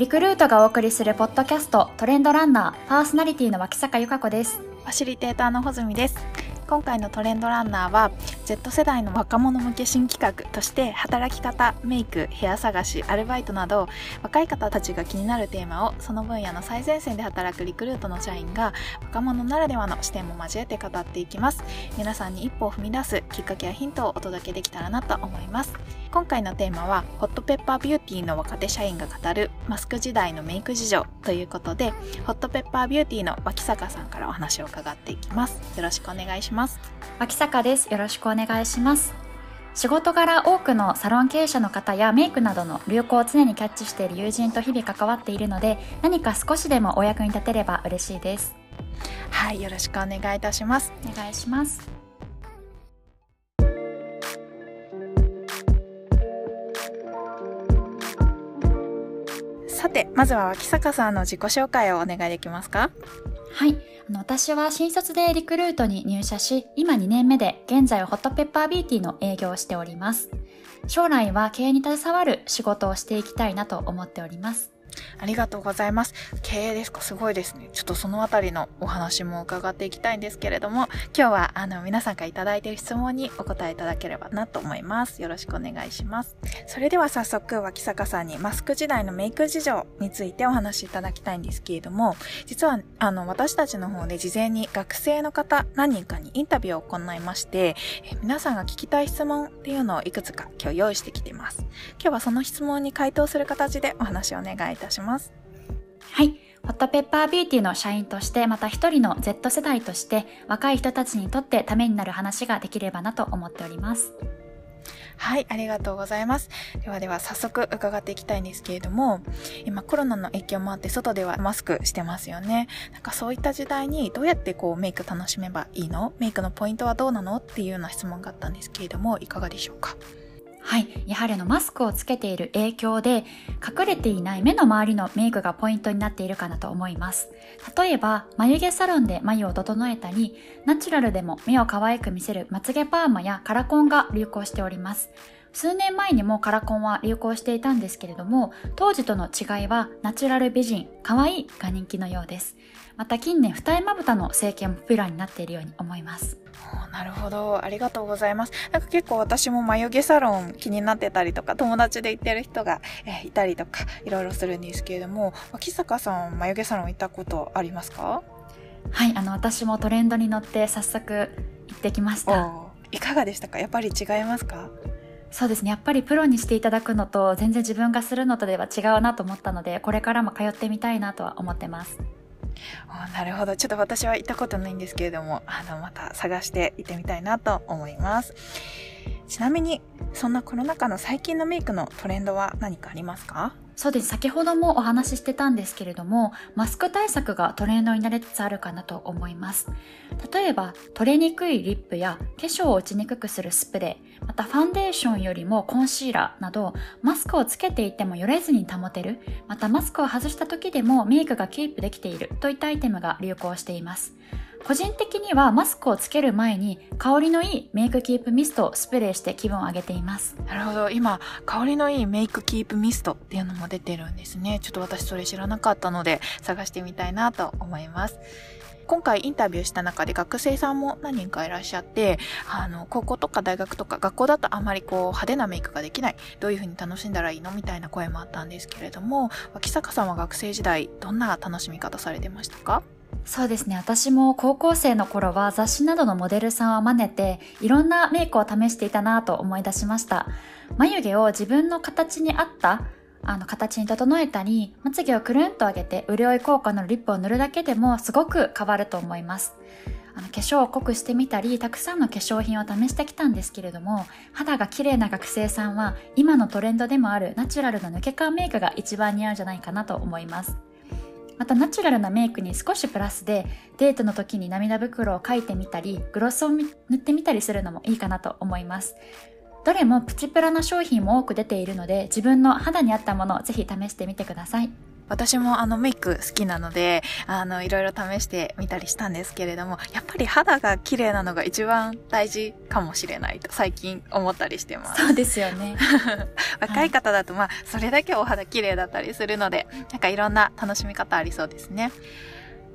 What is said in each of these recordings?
リクルートがお送りするポッドキャストトレンドランナーパーソナリティの脇坂由香子です。ファシリテーターの穂積です。今回のトレンドランナーは Z 世代の若者向け新企画として働き方メイク部屋探しアルバイトなど若い方たちが気になるテーマをその分野の最前線で働くリクルートの社員が若者ならではの視点も交えて語っていきます。皆さんに一歩を踏み出すきっかけやヒントをお届けできたらなと思います。今回のテーマはホットペッパービューティーの若手社員が語るマスク時代のメイク事情ということでホットペッパービューティーの脇坂さんからお話を伺っていきます。よろしくお願いします。脇坂です。よろしくお願いします。仕事柄多くのサロン経営者の方やメイクなどの流行を常にキャッチしている友人と日々関わっているので何か少しでもお役に立てれば嬉しいです。はいよろしくお願いいたします。お願いしますさてまずは脇坂さんの自己紹介をお願いできますか？はいあの私は新卒でリクルートに入社し、今2年目で現在はホットペッパービーティーの営業をしております。将来は経営に携わる仕事をしていきたいなと思っております。ありがとうございます。経営ですか？すごいですね。ちょっとそのあたりのお話も伺っていきたいんですけれども、今日はあの皆さんからいただいている質問にお答えいただければなと思います。よろしくお願いします。それでは早速、脇坂さんにマスク時代のメイク事情についてお話しいただきたいんですけれども、実はあの私たちの方で事前に学生の方何人かにインタビューを行いまして、え皆さんが聞きたい質問っていうのをいくつか今日用意してきてます。今日はその質問に回答する形でお話をお願いいたします。はい。ホットペッパービューティーの社員として、また一人の Z 世代として、若い人たちにとってためになる話ができればなと思っております。はい、ありがとうございます。ではでは早速伺っていきたいんですけれども、今コロナの影響もあって外ではマスクしてますよね。なんかそういった時代にどうやってこうメイク楽しめばいいの？メイクのポイントはどうなの？っていうような質問があったんですけれども、いかがでしょうか？はい。やはりのマスクをつけている影響で隠れていない目の周りのメイクがポイントになっているかなと思います。例えば、眉毛サロンで眉を整えたり、ナチュラルでも目を可愛く見せるまつげパーマやカラコンが流行しております。数年前にもカラコンは流行していたんですけれども、当時との違いはナチュラル美人、可愛いが人気のようです。また近年二重まぶたの整形もポピュラーになっているように思います。なるほど。ありがとうございます。なんか結構私も眉毛サロン気になってたりとか、友達で行ってる人が、えいたりとか、いろいろするんですけれども、脇坂さん、眉毛サロン行ったことありますか？はい、あの、私もトレンドに乗って早速行ってきました。いかがでしたか？やっぱり違いますか？そうですね。やっぱりプロにしていただくのと、全然自分がするのとでは違うなと思ったので、これからも通ってみたいなとは思ってます。なるほど。ちょっと私は行ったことないんですけれども、あの、また探して行ってみたいなと思います。ちなみに、そんなコロナ禍の最近のメイクのトレンドは何かありますか？そうです。先ほどもお話ししてたんですけれども、マスク対策がトレンドになりつつあるかなと思います。例えば、取れにくいリップや化粧を落ちにくくするスプレー、またファンデーションよりもコンシーラーなど、マスクをつけていてもよれずに保てる、またマスクを外した時でもメイクがキープできているといったアイテムが流行しています。個人的にはマスクをつける前に香りのいいメイクキープミストをスプレーして気分を上げています。なるほど。今、香りのいいメイクキープミストっていうのも出てるんですね。ちょっと私それ知らなかったので探してみたいなと思います。今回インタビューした中で学生さんも何人かいらっしゃって、あの、高校とか大学とか学校だとあまりこう派手なメイクができない。どういう風に楽しんだらいいのみたいな声もあったんですけれども、脇坂さんは学生時代どんな楽しみ方されてましたか？そうですね。私も高校生の頃は雑誌などのモデルさんを真似て、いろんなメイクを試していたなと思い出しました。眉毛を自分の形に合ったあの形に整えたり、まつげをくるんと上げて潤い効果のリップを塗るだけでもすごく変わると思います。あの化粧を濃くしてみたり、たくさんの化粧品を試してきたんですけれども、肌が綺麗な学生さんは今のトレンドでもあるナチュラルな抜け感メイクが一番似合うんじゃないかなと思います。またナチュラルなメイクに少しプラスでデートの時に涙袋を描いてみたりグロスを塗ってみたりするのもいいかなと思います。どれもプチプラな商品も多く出ているので自分の肌に合ったものをぜひ試してみてください。私もあのメイク好きなので、あの、いろいろ試してみたりしたんですけれども、やっぱり肌が綺麗なのが一番大事かもしれないと最近思ったりしてます。そうですよね。若い方だとまあ、それだけお肌綺麗だったりするので、なんかいろんな楽しみ方ありそうですね。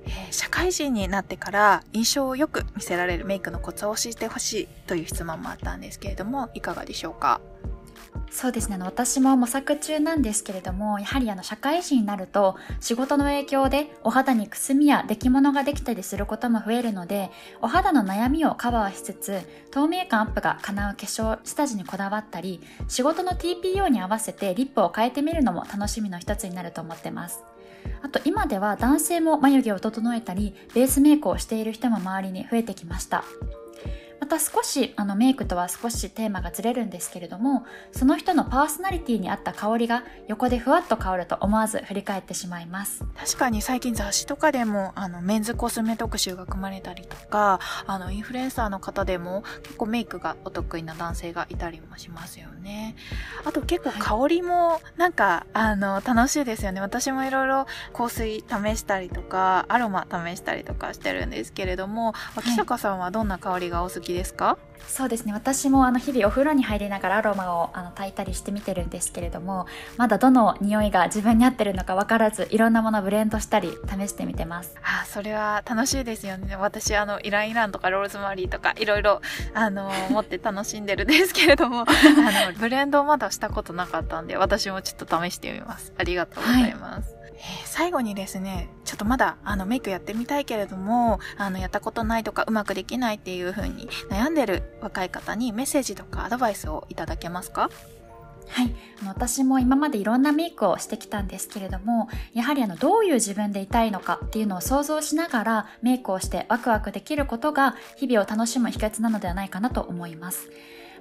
えー、社会人になってから印象をよく見せられるメイクのコツを教えてほしいという質問もあったんですけれども、いかがでしょうか？そうですね。私も模索中なんですけれども、やはりあの社会人になると仕事の影響でお肌にくすみや出来物ができたりすることも増えるので、お肌の悩みをカバーしつつ、透明感アップが叶う化粧下地にこだわったり、仕事の TPO に合わせてリップを変えてみるのも楽しみの一つになると思ってます。あと今では男性も眉毛を整えたり、ベースメイクをしている人も周りに増えてきました。また少しあのメイクとは少しテーマがずれるんですけれどもその人のパーソナリティに合った香りが横でふわっと香ると思わず振り返ってしまいます。確かに最近雑誌とかでもあのメンズコスメ特集が組まれたりとかあのインフルエンサーの方でも結構メイクがお得意な男性がいたりもしますよね。あと結構香りもなんか、はい、あの楽しいですよね。私もいろいろ香水試したりとかアロマ試したりとかしてるんですけれども脇坂さんはどんな香りがお好きですか？そうですね。私もあの日々お風呂に入りながらアロマをあの炊いたりしてみてるんですけれどもまだどの匂いが自分に合ってるのか分からずいろんなものをブレンドしたり試してみてます。あそれは楽しいですよね。私あのイランイランとかローズマリーとかいろいろあの持って楽しんでるんですけれども あのブレンドまだしたことなかったんで私もちょっと試してみます。ありがとうございます、はいえー、最後にですね、ちょっとまだあのメイクやってみたいけれども、あのやったことないとかうまくできないっていう風に悩んでる若い方にメッセージとかアドバイスをいただけますか？はい。私も今までいろんなメイクをしてきたんですけれども、やはりあの、どういう自分でいたいのかっていうのを想像しながらメイクをしてワクワクできることが日々を楽しむ秘訣なのではないかなと思います。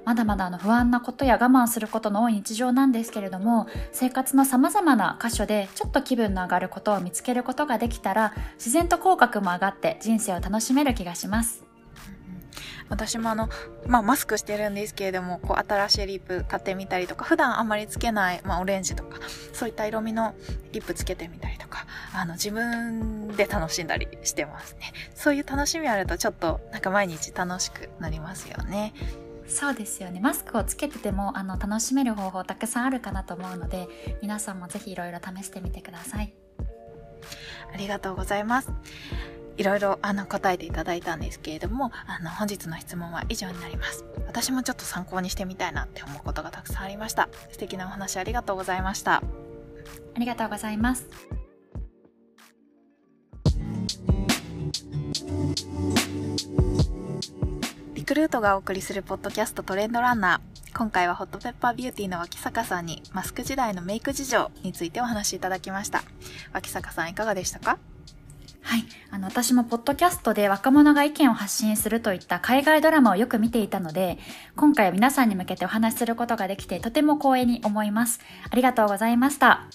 まだまだあの不安なことや我慢することの多い日常なんですけれども生活の様々な箇所でちょっと気分の上がることを見つけることができたら自然と口角も上がって人生を楽しめる気がします私もあの、まあ、マスクしてるんですけれども、こう、新しいリップ買ってみたりとか、普段あんまりつけない、まあ、オレンジとか、そういった色味のリップつけてみたりとか、あの、自分で楽しんだりしてますね。そういう楽しみあると、ちょっと、なんか毎日楽しくなりますよね。そうですよね。マスクをつけててもあの楽しめる方法たくさんあるかなと思うので皆さんもぜひいろいろ試してみてください。ありがとうございます。いろいろあの答えていただいたんですけれどもあの本日の質問は以上になります。私もちょっと参考にしてみたいなって思うことがたくさんありました。素敵なお話ありがとうございました。ありがとうございますルートがお送りするポッドキャストトレンドランナー。今回はホットペッパービューティーの脇坂さんにマスク時代のメイク事情についてお話しいただきました。脇坂さんいかがでしたか？はい。あの、私もポッドキャストで若者が意見を発信するといった海外ドラマをよく見ていたので、今回は皆さんに向けてお話しすることができてとても光栄に思います。ありがとうございました。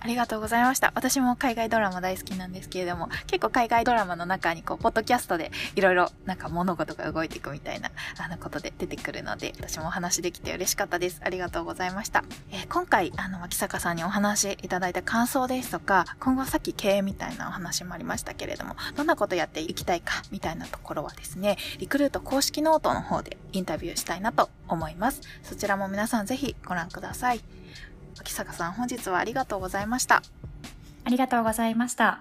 ありがとうございました。私も海外ドラマ大好きなんですけれども、結構海外ドラマの中にこう、ポッドキャストでいろいろなんか物事が動いていくみたいな、あのことで出てくるので、私もお話できて嬉しかったです。ありがとうございました。えー、今回、あの、脇坂さんにお話いただいた感想ですとか、今後さっき経営みたいなお話もありましたけれども、どんなことやっていきたいかみたいなところはですね、リクルート公式ノートの方でインタビューしたいなと思います。そちらも皆さんぜひご覧ください。脇坂さん本日はありがとうございました。ありがとうございました。